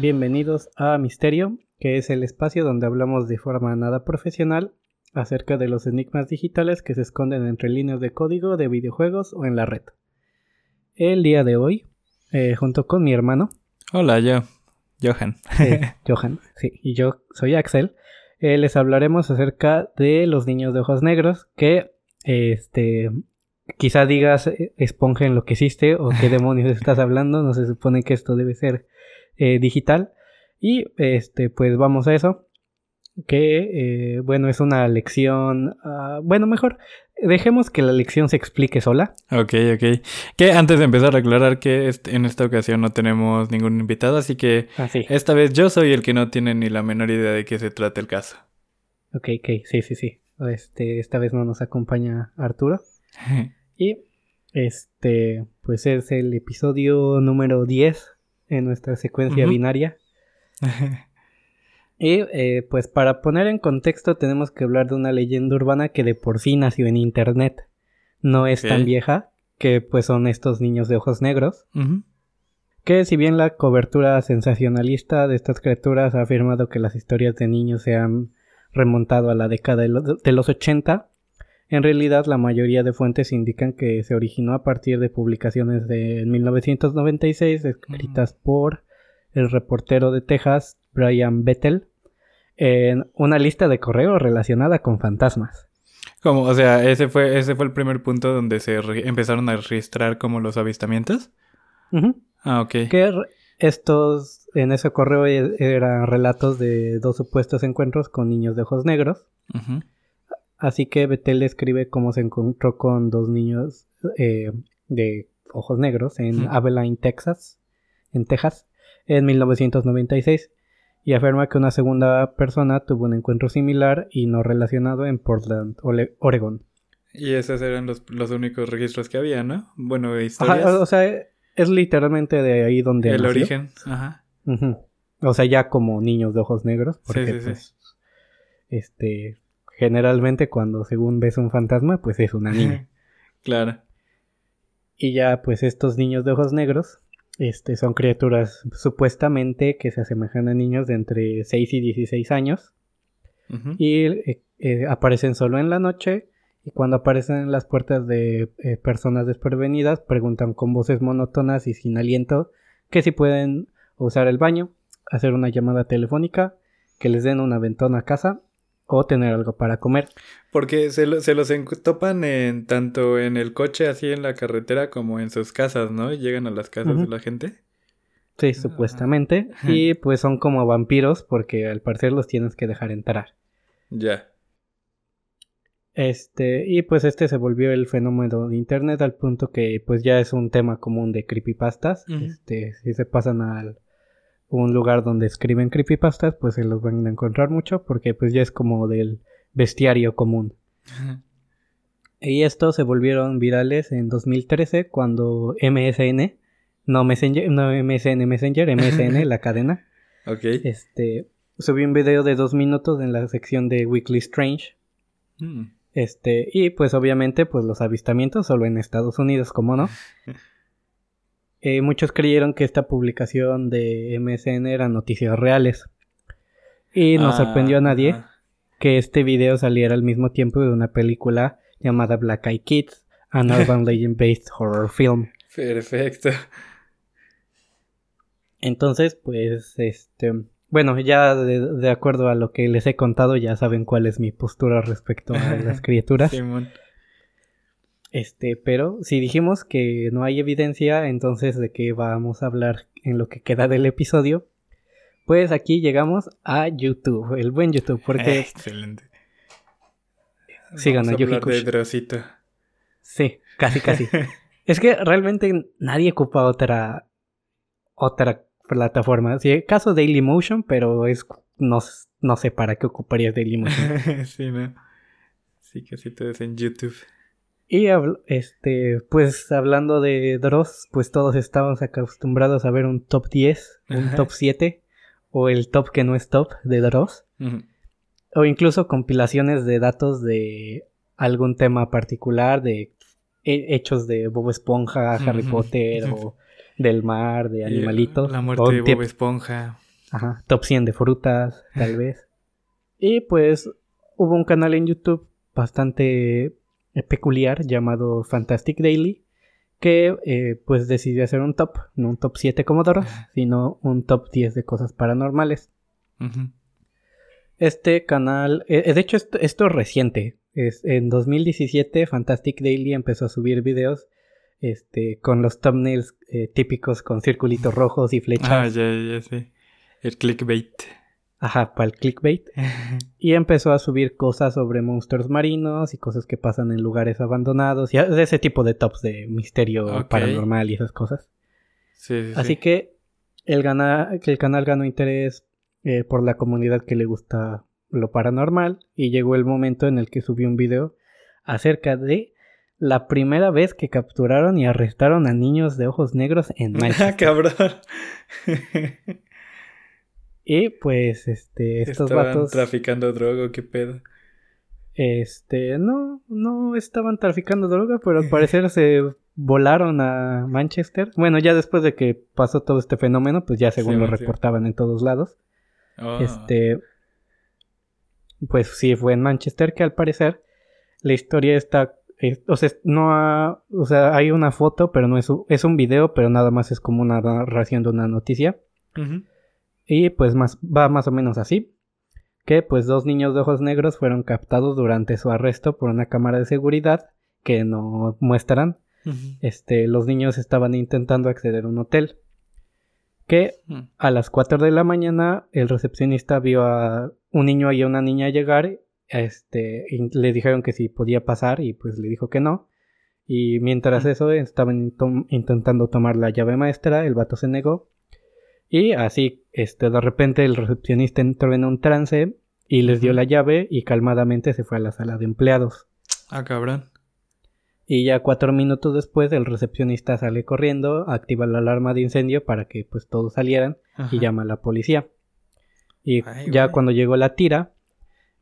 Bienvenidos a Misterio, que es el espacio donde hablamos de forma nada profesional acerca de los enigmas digitales que se esconden entre líneas de código de videojuegos o en la red. El día de hoy, eh, junto con mi hermano. Hola, yo, Johan. Johan, sí, y yo soy Axel. Eh, les hablaremos acerca de los niños de ojos negros que, este, quizá digas eh, esponja en lo que hiciste o qué demonios estás hablando. No se supone que esto debe ser digital. Y, este, pues vamos a eso que, eh, bueno, es una lección, ah, bueno, mejor dejemos que la lección se explique sola. Ok, ok. Que antes de empezar a aclarar que en esta ocasión no tenemos ningún invitado, así que esta vez yo soy el que no tiene ni la menor idea de qué se trata el caso. Ok, ok, sí, sí, sí. Este, esta vez no nos acompaña Arturo. y este, pues es el episodio número 10 en nuestra secuencia binaria. Y eh, pues para poner en contexto tenemos que hablar de una leyenda urbana que de por sí nació en internet. No es tan vieja, que pues son estos niños de ojos negros. Que si bien la cobertura sensacionalista de estas criaturas ha afirmado que las historias de niños se han remontado a la década de, los 80, en realidad la mayoría de fuentes indican que se originó a partir de publicaciones de 1996 escritas por el reportero de Texas Brian Bettel en una lista de correo relacionada con fantasmas. Como, o sea, ese fue, ese fue el primer punto donde se empezaron a registrar como los avistamientos. Ah, ok. Que estos, en ese correo e, eran relatos de dos supuestos encuentros con niños de ojos negros. Así que Betel describe cómo se encontró con dos niños eh, de ojos negros en Abilene, Texas, en Texas, en 1996 y afirma que una segunda persona tuvo un encuentro similar y no relacionado en Portland, Oregon. Y esos eran los, únicos registros que había, ¿no? Bueno, historias. o sea, es literalmente de ahí donde. El origen, ajá. O sea, ya como niños de ojos negros. Porque, sí, sí, pues, Este. Generalmente, cuando según ves un fantasma, pues es una niña. claro. Y ya, pues estos niños de ojos negros este, son criaturas supuestamente que se asemejan a niños de entre 6 y 16 años. Y eh, eh, aparecen solo en la noche. Y cuando aparecen en las puertas de eh, personas desprevenidas, preguntan con voces monótonas y sin aliento que si pueden usar el baño, hacer una llamada telefónica, que les den una ventana a casa o tener algo para comer. Porque se, se los topan en, tanto en el coche, así en la carretera, como en sus casas, ¿no? Llegan a las casas de la gente. Sí, supuestamente. Y pues son como vampiros porque al parecer los tienes que dejar entrar. Ya. Este, y pues este se volvió el fenómeno de internet al punto que pues ya es un tema común de creepypastas. Este, si se pasan al un lugar donde escriben creepypastas, pues se los van a encontrar mucho porque pues ya es como del bestiario común. y estos se volvieron virales en 2013 cuando MSN, no Messenger, no MSN Messenger, MSN, la cadena. Ok. Este, subió un video de dos minutos en la sección de Weekly Strange. Mm. Este, y pues obviamente pues los avistamientos solo en Estados Unidos, como no. Eh, muchos creyeron que esta publicación de MSN eran noticias reales. Y no sorprendió a nadie que este video saliera al mismo tiempo de una película llamada Black Eye Kids, an urban legend based horror film. Perfecto. Entonces, pues, este, bueno, ya de, acuerdo a lo que les he contado, ya saben cuál es mi postura respecto a las criaturas. Este, pero si dijimos que no hay evidencia, entonces de qué vamos a hablar en lo que queda del episodio. Pues aquí llegamos a YouTube, el buen YouTube, porque... excelente. Sigan a, de Sí, casi, casi. es que realmente nadie ocupa otra otra plataforma. Sí, caso Dailymotion, pero es no, no sé para qué ocuparías Dailymotion. sí, no. Sí, casi todo es en YouTube. Y este, pues hablando de Dross, pues todos estamos acostumbrados a ver un top 10, un top 7 o el top que no es top de Dross. O incluso compilaciones de datos de algún tema particular, de hechos de Bob Esponja, Harry Potter o del mar, de animalitos. La muerte de Bob Esponja. Ajá, top 100 de frutas, tal vez. Y pues hubo un canal en YouTube bastante eh, peculiar llamado Fantastic Daily que eh, pues decidió hacer un top, no un top 7 como Doro, sino un top 10 de cosas paranormales. Este canal, eh, de hecho esto, es reciente, es, en 2017 Fantastic Daily empezó a subir videos este, con los thumbnails típicos con circulitos rojos y flechas. Ah, ya, ya, sí. El clickbait. Ajá, para el clickbait. y empezó a subir cosas sobre monstruos marinos y cosas que pasan en lugares abandonados. Y ese tipo de tops de misterio paranormal y esas cosas. Sí, sí, Así que el, que el canal ganó interés eh, por la comunidad que le gusta lo paranormal. Y llegó el momento en el que subió un video acerca de la primera vez que capturaron y arrestaron a niños de ojos negros en Manchester. cabrón! Y pues, este, estos ¿Estaban vatos. traficando droga qué pedo? Este, no, no estaban traficando droga, pero al parecer se volaron a Manchester. Bueno, ya después de que pasó todo este fenómeno, pues ya según lo reportaban en todos lados. Ah. Este, pues sí, fue en Manchester que al parecer la historia está, o sea, no o sea, hay una foto, pero no es, es un video, pero nada más es como una narración de una noticia. Y pues más, va más o menos así. Que pues dos niños de ojos negros fueron captados durante su arresto por una cámara de seguridad que no muestran. Este, los niños estaban intentando acceder a un hotel. Que a las 4 de la mañana el recepcionista vio a un niño y a una niña llegar. Este, y le dijeron que si podía pasar y pues le dijo que no. Y mientras eso estaban intentando tomar la llave maestra, el vato se negó y así, este, de repente el recepcionista entró en un trance y les dio la llave y calmadamente se fue a la sala de empleados. Ah, cabrón. Y ya cuatro minutos después el recepcionista sale corriendo, activa la alarma de incendio para que pues todos salieran y llama a la policía. Y ya cuando llegó la tira,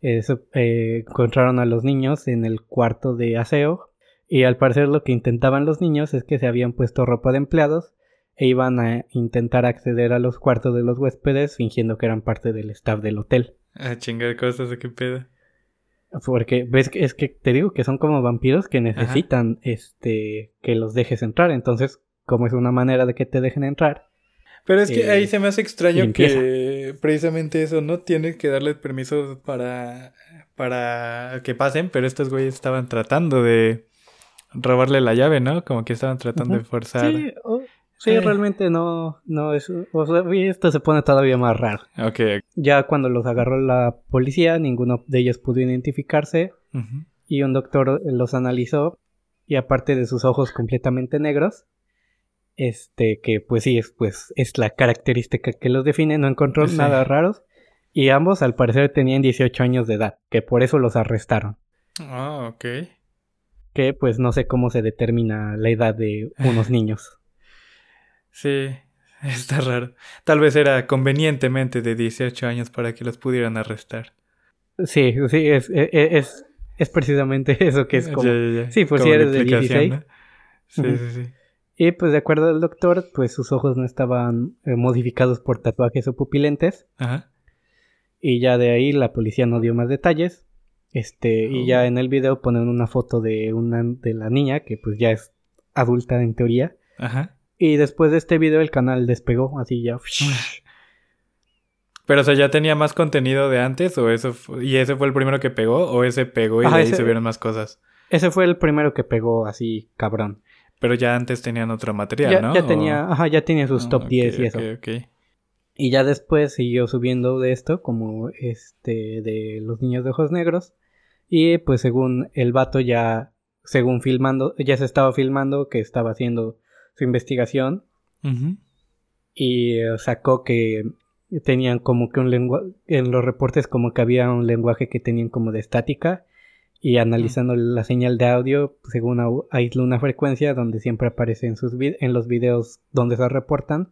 eh, encontraron a los niños en el cuarto de aseo y al parecer lo que intentaban los niños es que se habían puesto ropa de empleados e iban a intentar acceder a los cuartos de los huéspedes fingiendo que eran parte del staff del hotel. A chingar cosas de qué pedo. Porque ves que es que te digo que son como vampiros que necesitan este que los dejes entrar, entonces como es una manera de que te dejen entrar. Pero es que ahí eh, se me hace extraño que precisamente eso no tiene que darles permiso para para que pasen, pero estos güeyes estaban tratando de robarle la llave, ¿no? Como que estaban tratando de forzar. Sí, Sí, realmente no, no es, o sea, esto se pone todavía más raro. Ok. Ya cuando los agarró la policía, ninguno de ellos pudo identificarse y un doctor los analizó y aparte de sus ojos completamente negros, este, que pues sí, es, pues, es la característica que los define, no encontró nada raros y ambos al parecer tenían 18 años de edad, que por eso los arrestaron. Ah, ok. Que pues no sé cómo se determina la edad de unos niños. Sí, está raro. Tal vez era convenientemente de 18 años para que los pudieran arrestar. Sí, sí, es, e, e, es, es, precisamente eso que es como... Sí, pues si eres de 16. Sí, sí, sí. Y pues de acuerdo al doctor, pues sus ojos no estaban eh, modificados por tatuajes o pupilentes. Ajá. Y ya de ahí la policía no dio más detalles. Este, y ya oh. en el video ponen una foto de una de la niña, que pues ya es adulta en teoría. Ajá. Y después de este video el canal despegó, así ya. Pero, o sea, ¿ya tenía más contenido de antes? ¿O eso ¿Y ese fue el primero que pegó? ¿O ese pegó y de ahí se vieron más cosas? Ese fue el primero que pegó así, cabrón. Pero ya antes tenían otro material, ¿no? Ya tenía, ajá, ya tenía sus top 10 y eso. Y ya después siguió subiendo de esto, como este, de los niños de ojos negros. Y pues según el vato ya, según filmando, ya se estaba filmando que estaba haciendo su investigación y eh, sacó que tenían como que un lenguaje, en los reportes como que había un lenguaje que tenían como de estática y analizando la señal de audio, según aisló una frecuencia donde siempre aparece en, sus en los videos donde se reportan.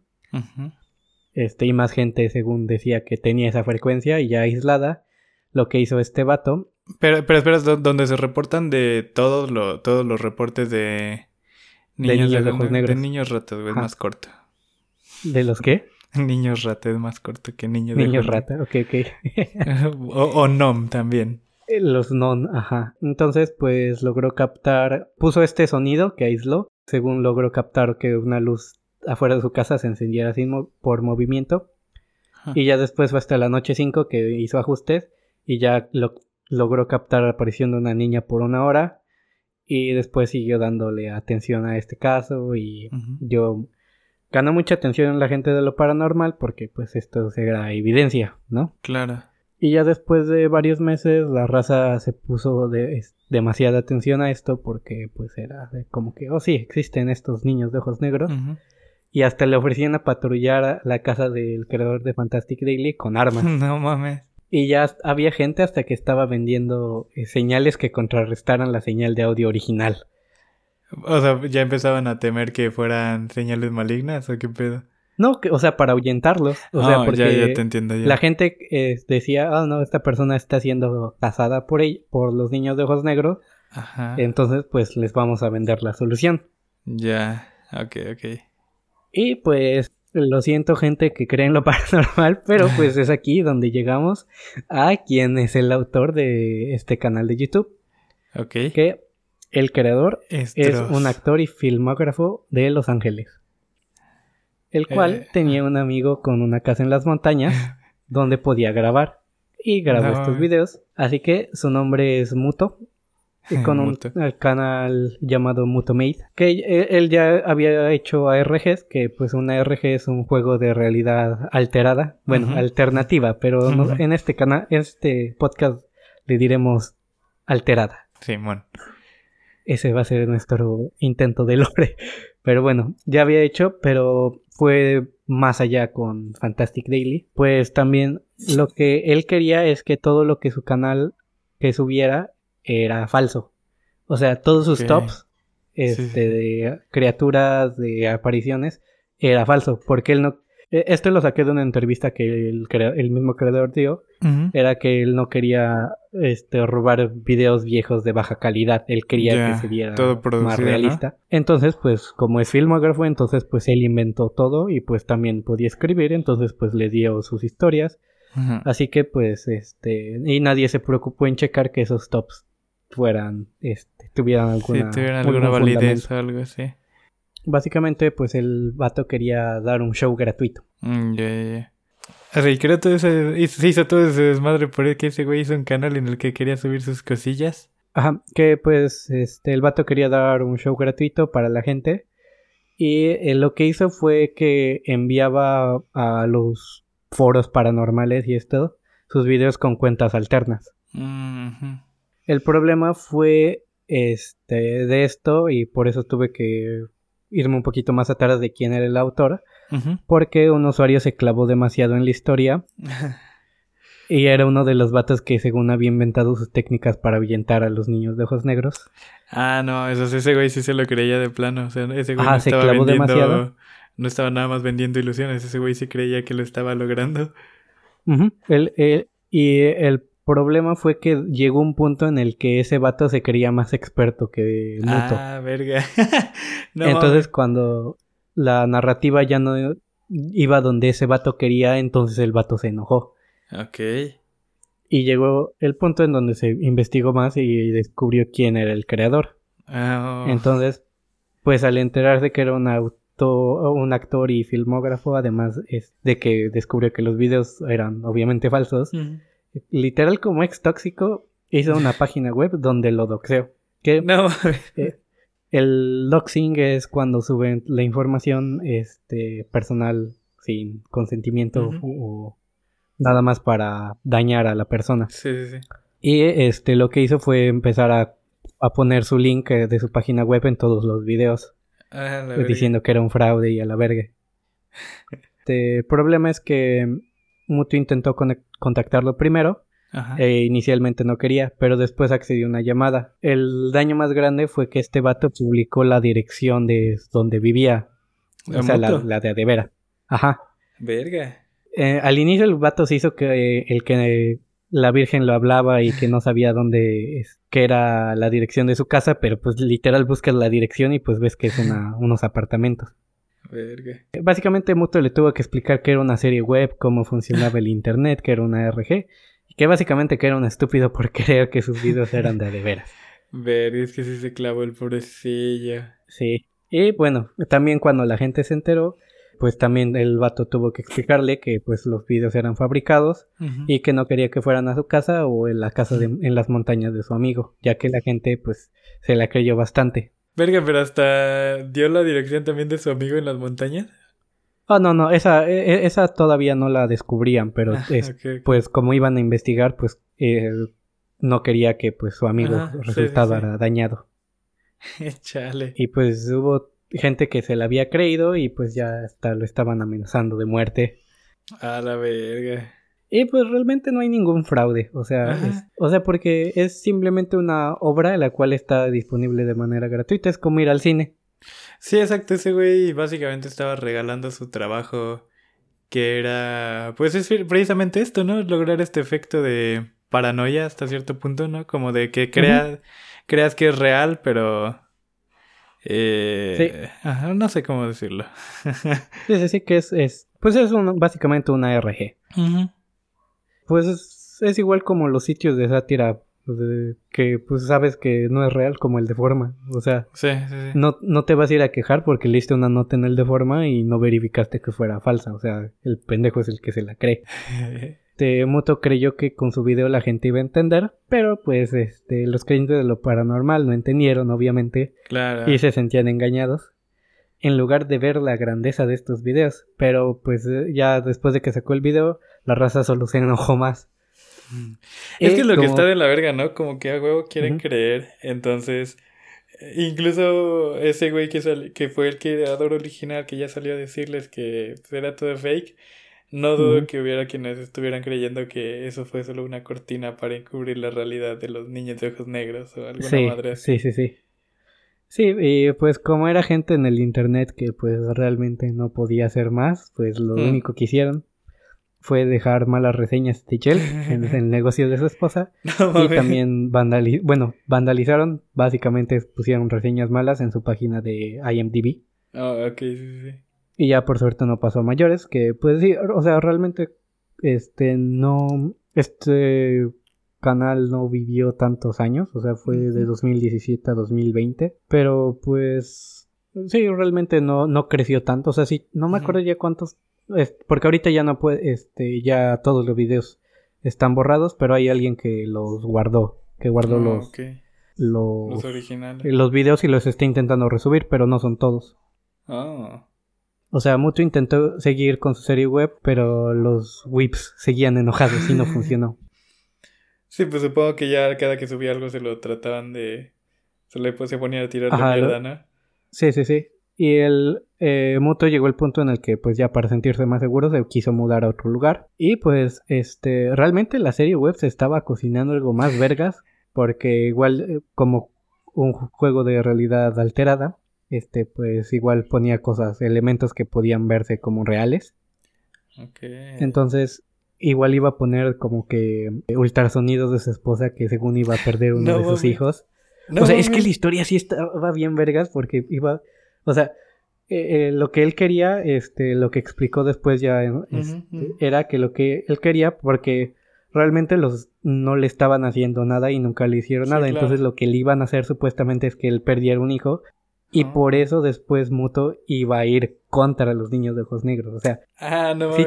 Este, y más gente, según decía, que tenía esa frecuencia y ya aislada. Lo que hizo este vato. Pero, pero espera, donde se reportan de todos, todos los reportes de, Niños de, niños de ojos negros. De niños rotos, güey, más corto. ¿De los qué? Niños rata es más corto que niños Niños rata, ok, ok. o, o nom también. Eh, los non, ajá. Entonces, pues logró captar, puso este sonido que aisló, según logró captar que una luz afuera de su casa se encendiera así por movimiento. Y ya después fue hasta la noche 5 que hizo ajustes y ya lo, logró captar la aparición de una niña por una hora. Y después siguió dándole atención a este caso y yo ganó mucha atención en la gente de lo paranormal porque pues esto era evidencia, ¿no? Claro. Y ya después de varios meses la raza se puso de, demasiada atención a esto porque pues era como que, oh sí, existen estos niños de ojos negros. Y hasta le ofrecían a patrullar la casa del creador de Fantastic Daily con armas. No mames. Y ya había gente hasta que estaba vendiendo eh, señales que contrarrestaran la señal de audio original. O sea, ya empezaban a temer que fueran señales malignas o qué pedo. No, o sea, para ahuyentarlos. O sea, ah, porque la gente eh, decía, ah, no, esta persona está siendo cazada por, por los niños de ojos negros. Ajá. Entonces, pues les vamos a vender la solución. Ya, ok, ok. Y pues, lo siento, gente que cree en lo paranormal, pero pues es aquí donde llegamos a quien es el autor de este canal de YouTube. Ok. Que el creador es un actor y filmógrafo de Los Ángeles el cual eh, tenía un amigo con una casa en las montañas donde podía grabar y grabó estos videos. Así que su nombre es Muto, con un canal llamado Mutomate, que él, ya había hecho ARGs, que pues una ARG es un juego de realidad alterada, bueno, alternativa, pero en este canal, en este podcast le diremos alterada. Simón. Ese va a ser nuestro intento de lore. Pero bueno, ya había hecho, pero fue más allá con Fantastic Daily. Pues también lo que él quería es que todo lo que su canal que subiera era falso. O sea, todos sus tops este, de criaturas, de apariciones, era falso. Porque él no e, esto lo saqué de una entrevista que el, el mismo creador dio. Era que él no quería este, robar videos viejos de baja calidad. Él quería que se viera más realista. Entonces, pues, como es filmógrafo, entonces, pues, él inventó todo y, pues, también podía escribir. Entonces, pues, le dio sus historias. Así que, pues, este... Y nadie se preocupó en checar que esos tops fueran, este, tuvieran alguna... tuvieran alguna validez o algo así. Básicamente, pues el vato quería dar un show gratuito. Mm. Así, creo todo ese, se hizo todo ese desmadre por que ese güey hizo un canal en el que quería subir sus cosillas. Ajá, que pues este, el vato quería dar un show gratuito para la gente. Y eh, lo que hizo fue que enviaba a los foros paranormales y esto sus videos con cuentas alternas. El problema fue este de esto y por eso tuve que irme un poquito más atrás de quién era el autor, porque un usuario se clavó demasiado en la historia. y era uno de los vatos que según había inventado sus técnicas para ahuyentar a los niños de ojos negros. Ah, no, eso ese güey sí se lo creía de plano. O sea, ese güey no estaba se clavó demasiado. No estaba nada más vendiendo ilusiones, ese güey sí creía que lo estaba logrando. y el problema fue que llegó un punto en el que ese vato se creía más experto que Muto. Ah, verga. entonces cuando la narrativa ya no iba donde ese vato quería, entonces el vato se enojó. Ok. Y llegó el punto en donde se investigó más y descubrió quién era el creador. Ah, oh. Entonces, pues al enterarse que era un auto, un actor y filmógrafo, además de que descubrió que los videos eran obviamente falsos, literal como ex tóxico, hizo una página web donde lo doxeó. Que, no. Eh, el doxing es cuando suben la información este, personal sin consentimiento o nada más para dañar a la persona. Sí, sí, sí. Y este, lo que hizo fue empezar a, a poner su link eh, de su página web en todos los videos. Ah, diciendo que era un fraude y a la verga. Este, el problema es que Mutu intentó contactarlo primero. E inicialmente no quería, pero después accedió a una llamada. El daño más grande fue que este vato publicó la dirección de donde vivía. o sea, la, de Adevera. Ajá. Verga. Eh, al inicio el vato se hizo que el que la Virgen lo hablaba y que no sabía dónde que era la dirección de su casa, pero pues literal buscas la dirección y pues ves que es una, unos apartamentos. Verga. Básicamente Muto le tuvo que explicar que era una serie web, cómo funcionaba el internet, que era una RG, y que básicamente que era un estúpido por creer que sus videos eran de de veras. Verga, es que sí se clavó el pobrecillo. Sí. Y bueno, también cuando la gente se enteró, pues también el vato tuvo que explicarle que pues los videos eran fabricados y que no quería que fueran a su casa o en la casa de, en las montañas de su amigo, ya que la gente pues se la creyó bastante. Verga, pero hasta dio la dirección también de su amigo en las montañas. Ah, no, no, esa, e, e, esa todavía no la descubrían, pero ah, pues como iban a investigar, pues eh, no quería que pues su amigo resultara dañado. Chale. Y pues hubo gente que se la había creído y pues ya hasta lo estaban amenazando de muerte. A la verga. Y pues realmente no hay ningún fraude, o sea, o sea, porque es simplemente una obra la cual está disponible de manera gratuita, es como ir al cine. Sí, exacto, ese güey básicamente estaba regalando su trabajo que era, pues es precisamente esto, ¿no? Lograr este efecto de paranoia hasta cierto punto, ¿no? Como de que creas, creas que es real, pero eh, ajá, no sé cómo decirlo. sí, sí, sí, que es, es pues es básicamente una RG. Pues es, igual como los sitios de sátira pues, que pues sabes que no es real como el de forma. O sea, No, no te vas a ir a quejar porque leíste una nota en el de forma y no verificaste que fuera falsa. O sea, el pendejo es el que se la cree. Este Muto creyó que con su video la gente iba a entender, pero pues este los creyentes de lo paranormal no entendieron, obviamente, claro. y se sentían engañados en lugar de ver la grandeza de estos videos. Pero pues eh, ya después de que sacó el video, la raza solo se enojó más. Mm. Es que lo que está de la verga, ¿no? Como que a huevo quieren creer, entonces... Eh, incluso ese güey que, que fue el creador original que ya salió a decirles que era todo fake, no dudo que hubiera quienes estuvieran creyendo que eso fue solo una cortina para encubrir la realidad de los niños de ojos negros o alguna madre así. Sí, sí, sí. Sí, y pues como era gente en el internet que pues realmente no podía hacer más, pues lo mm. único que hicieron fue dejar malas reseñas de Chell en el negocio de su esposa y también vandali bueno, vandalizaron, básicamente pusieron reseñas malas en su página de IMDb. Ah, ok, sí, sí. Y ya por suerte no pasó a mayores, que pues sí, o sea, realmente este no este canal no vivió tantos años, o sea, fue de 2017 a 2020, pero pues sí, realmente no no creció tanto, o sea, sí, no me acuerdo ya cuántos porque ahorita ya no puede este ya todos los videos están borrados, pero hay alguien que los guardó, que guardó ah, los los, originales. Los videos y los está intentando resubir, pero no son todos. Ah. O sea, Muto intentó seguir con su serie web, pero los whips seguían enojados y no funcionó. Sí, pues supongo que ya cada que subía algo se lo trataban de... Se le pues, se ponía a tirar de mierda, ¿no? Sí, sí, sí. Y el eh, Muto llegó al punto en el que, pues ya para sentirse más seguro, se quiso mudar a otro lugar. Y pues, este, realmente la serie web se estaba cocinando algo más vergas, porque igual eh, como un juego de realidad alterada, este pues igual ponía cosas, elementos que podían verse como reales. Entonces, igual iba a poner como que ultrasonidos de su esposa que según iba a perder uno de sus hijos. o sea, es que la historia sí estaba bien vergas porque iba, o sea, eh, eh, lo que él quería, este, lo que explicó después ya este, era que lo que él quería porque realmente los no le estaban haciendo nada y nunca le hicieron nada. Entonces lo que le iban a hacer supuestamente es que él perdiera un hijo y ah. por eso después Muto iba a ir contra los niños de ojos negros. O sea. Ah, no sí,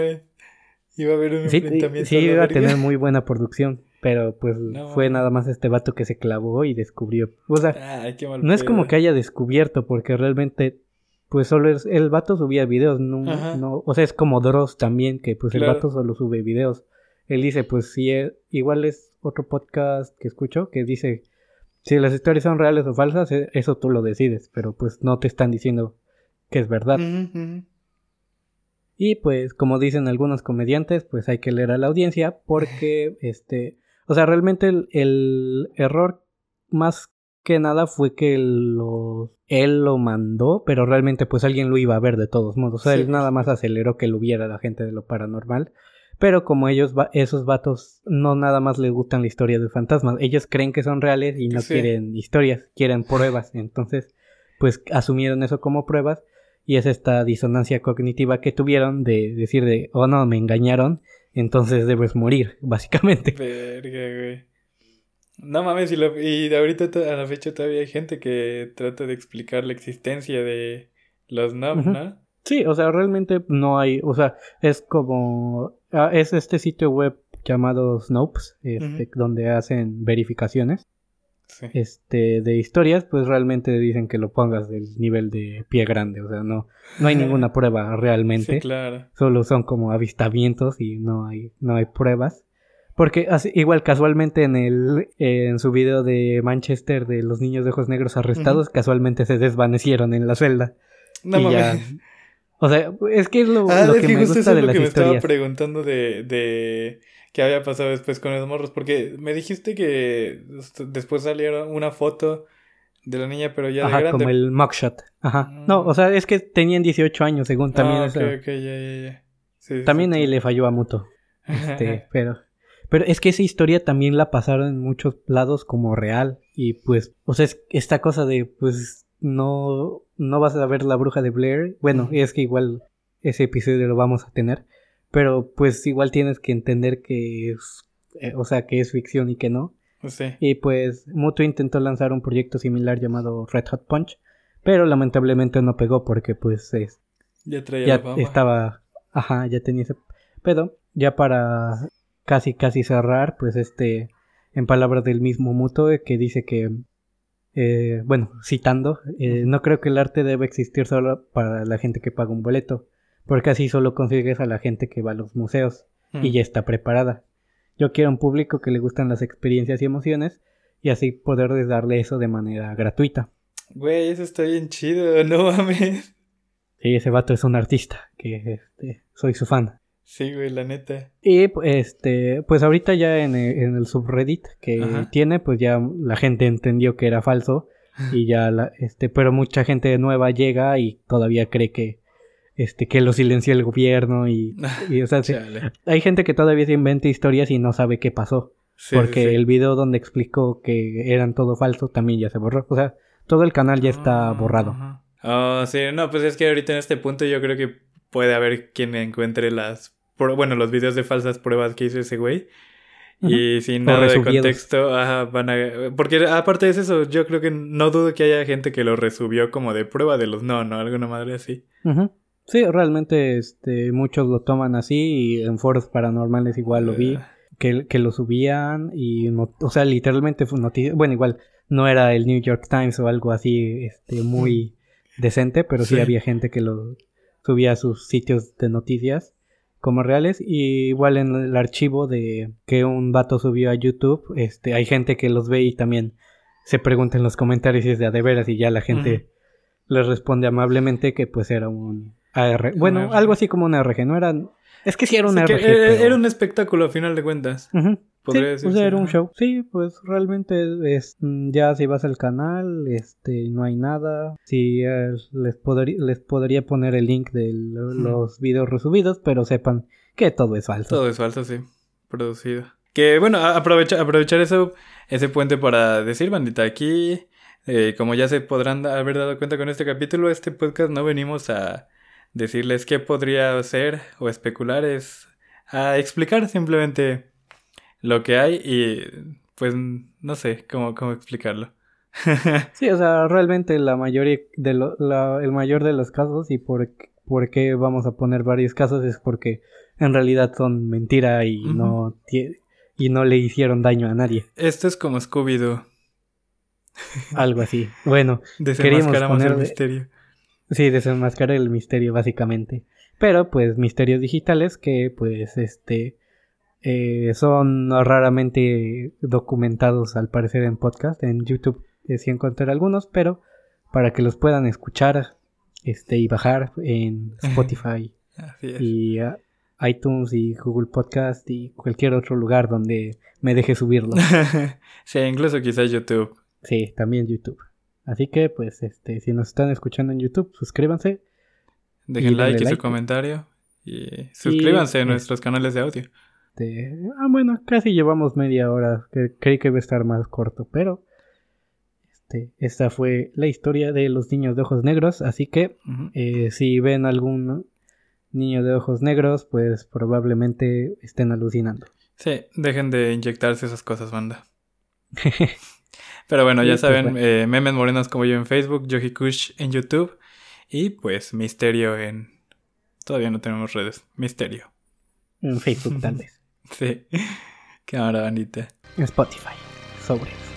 Iba a haber un enfrentamiento. Sí, iba a tener muy buena producción. Pero pues fue nada más este vato que se clavó y descubrió. O sea, no es como que haya descubierto, porque realmente, pues solo es, el vato subía videos, no, no, o sea, es como Dross también, que pues el vato solo sube videos. Él dice, pues sí, eh, igual es otro podcast que escucho que dice si las historias son reales o falsas, e, eso tú lo decides, pero pues no te están diciendo que es verdad. Y pues, como dicen algunos comediantes, pues hay que leer a la audiencia porque, este, o sea, realmente el, error más que nada fue que lo, él lo mandó, pero realmente pues alguien lo iba a ver de todos modos. O sea, él nada más aceleró que lo viera la gente de lo paranormal. Pero como ellos, esos vatos no nada más les gustan la historia de fantasmas, ellos creen que son reales y no quieren historias, quieren pruebas. Entonces, pues asumieron eso como pruebas Y es esta disonancia cognitiva que tuvieron de decir de, oh no, me engañaron, entonces debes morir, básicamente. Verga, güey. No mames, y, de ahorita a la fecha todavía hay gente que trata de explicar la existencia de los NAM, ¿no? Sí, o sea, realmente no hay, o sea, es como, ah, es este sitio web llamado Snopes, este, donde hacen verificaciones este, de historias, pues realmente dicen que lo pongas del nivel de pie grande, o sea, no, no hay ninguna prueba realmente, sí, claro. solo son como avistamientos y no hay, no hay pruebas. Porque igual casualmente en el en su video de Manchester de los niños de ojos negros arrestados, casualmente se desvanecieron en la celda. No mames. O sea, es que es lo, ah, que me gusta de lo que me estaba preguntando de, de qué había pasado después con los morros, porque me dijiste que después salieron una foto de la niña, pero ya de grande. como el mugshot. Ajá. No, o sea, es que tenían 18 años, según también. Ah, ok, ok, ya, ya, ya. también ahí le falló a Muto. Este, pero... Pero es que esa historia también la pasaron en muchos lados como real. Y pues, o sea, es esta cosa de, pues, no, no vas a ver la bruja de Blair. Bueno, es que igual ese episodio lo vamos a tener. Pero pues igual tienes que entender que es, eh, o sea, que es ficción y que no. Sí. Y pues Muto intentó lanzar un proyecto similar llamado Red Hot Punch. Pero lamentablemente no pegó porque pues es, ya, traía ya estaba, ajá, ya tenía ese pedo. Ya para casi casi cerrar, pues este, en palabras del mismo Muto, que dice que, eh, bueno, citando, eh, no creo que el arte debe existir solo para la gente que paga un boleto, porque así solo consigues a la gente que va a los museos y ya está preparada. Yo quiero un público que le gustan las experiencias y emociones y así poder darle eso de manera gratuita. Güey, eso está bien chido, no mames. Sí, ese vato es un artista, que este, soy su fan. Sí, güey, la neta. Y este, pues ahorita ya en el, subreddit que tiene, pues ya la gente entendió que era falso y ya la, este, pero mucha gente nueva llega y todavía cree que este que lo silenció el gobierno y, o sea, hay gente que todavía se inventa historias y no sabe qué pasó. porque el video donde explicó que eran todo falso también ya se borró. O sea, todo el canal ya está borrado. Oh, sí, no, pues es que ahorita en este punto yo creo que puede haber quien encuentre las bueno, los videos de falsas pruebas que hizo ese güey. Y sin nada de contexto, ajá, van a... Porque aparte de eso, yo creo que no dudo que haya gente que lo resubió como de prueba de los no, ¿no? Alguna madre así. Sí, realmente este, muchos lo toman así y en foros paranormales igual lo vi. Que, que lo subían y, o sea, literalmente fue noticia. Bueno, igual no era el New York Times o algo así este, muy decente, pero sí había gente que lo subía a sus sitios de noticias como reales y igual en el archivo de que un vato subió a YouTube, este, hay gente que los ve y también se pregunta en los comentarios si es de a de veras y ya la gente les responde amablemente que pues era un AR, bueno, algo así como un ARG, no era, es que sí era un ARG. Era, un espectáculo a final de cuentas. Podría sí, pues era un show. Sí, pues realmente es ya si vas al canal, este no hay nada. Sí les podría les podría poner el link de los videos resubidos, pero sepan que todo es falso. Todo es falso, sí, producido. Que bueno, aprovecha, aprovechar eso ese puente para decir, bandita, aquí eh, como ya se podrán haber dado cuenta con este capítulo, este podcast no venimos a decirles qué podría ser o especular, es a explicar simplemente lo que hay y pues no sé cómo, cómo explicarlo. sí, o sea, realmente la mayoría de lo, el mayor de los casos y por, por qué vamos a poner varios casos es porque en realidad son mentira y no y no le hicieron daño a nadie. Esto es como Scooby-Doo. Algo así. Bueno, queríamos poner el misterio. Sí, desenmascarar el misterio básicamente. Pero pues misterios digitales que pues este eh, son raramente documentados al parecer en podcast. En YouTube eh, sí encontré algunos, pero para que los puedan escuchar este, y bajar en Spotify y uh, iTunes y Google Podcast y cualquier otro lugar donde me deje subirlo. sí, incluso quizás YouTube. Sí, también YouTube. Así que pues este, si nos están escuchando en YouTube, suscríbanse. Dejen like y su comentario. Y suscríbanse a nuestros canales de audio. Este, ah, bueno, casi llevamos media hora. Que creí que iba a estar más corto, pero este, esta fue la historia de los niños de ojos negros. Así que eh, si ven algún niño de ojos negros, pues probablemente estén alucinando. Sí, dejen de inyectarse esas cosas, banda. Pero bueno, ya pues, saben, eh, memes morenos como yo en Facebook, Yogi Kush en YouTube y pues Misterio en... Todavía no tenemos redes. Misterio. En Facebook tal vez. Sí. Bandita. En Spotify. Sobre